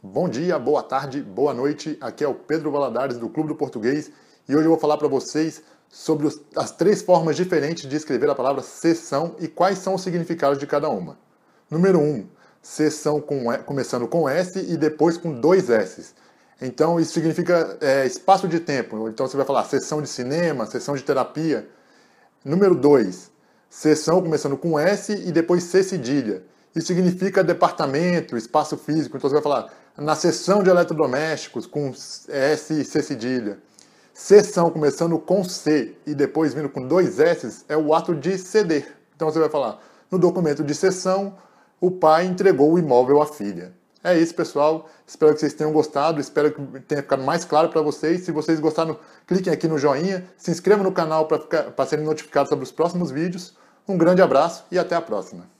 Bom dia, boa tarde, boa noite. Aqui é o Pedro Valadares do Clube do Português e hoje eu vou falar para vocês sobre os, as três formas diferentes de escrever a palavra sessão e quais são os significados de cada uma. Número 1, um, sessão com, começando com S e depois com dois S. Então isso significa é, espaço de tempo. Então você vai falar sessão de cinema, sessão de terapia. Número 2, sessão começando com S e depois C cedilha. Isso significa departamento, espaço físico. Então você vai falar na seção de eletrodomésticos com S e C cedilha. Seção começando com C e depois vindo com dois S é o ato de ceder. Então você vai falar no documento de sessão, o pai entregou o imóvel à filha. É isso, pessoal. Espero que vocês tenham gostado. Espero que tenha ficado mais claro para vocês. Se vocês gostaram, cliquem aqui no joinha, se inscrevam no canal para serem notificados sobre os próximos vídeos. Um grande abraço e até a próxima.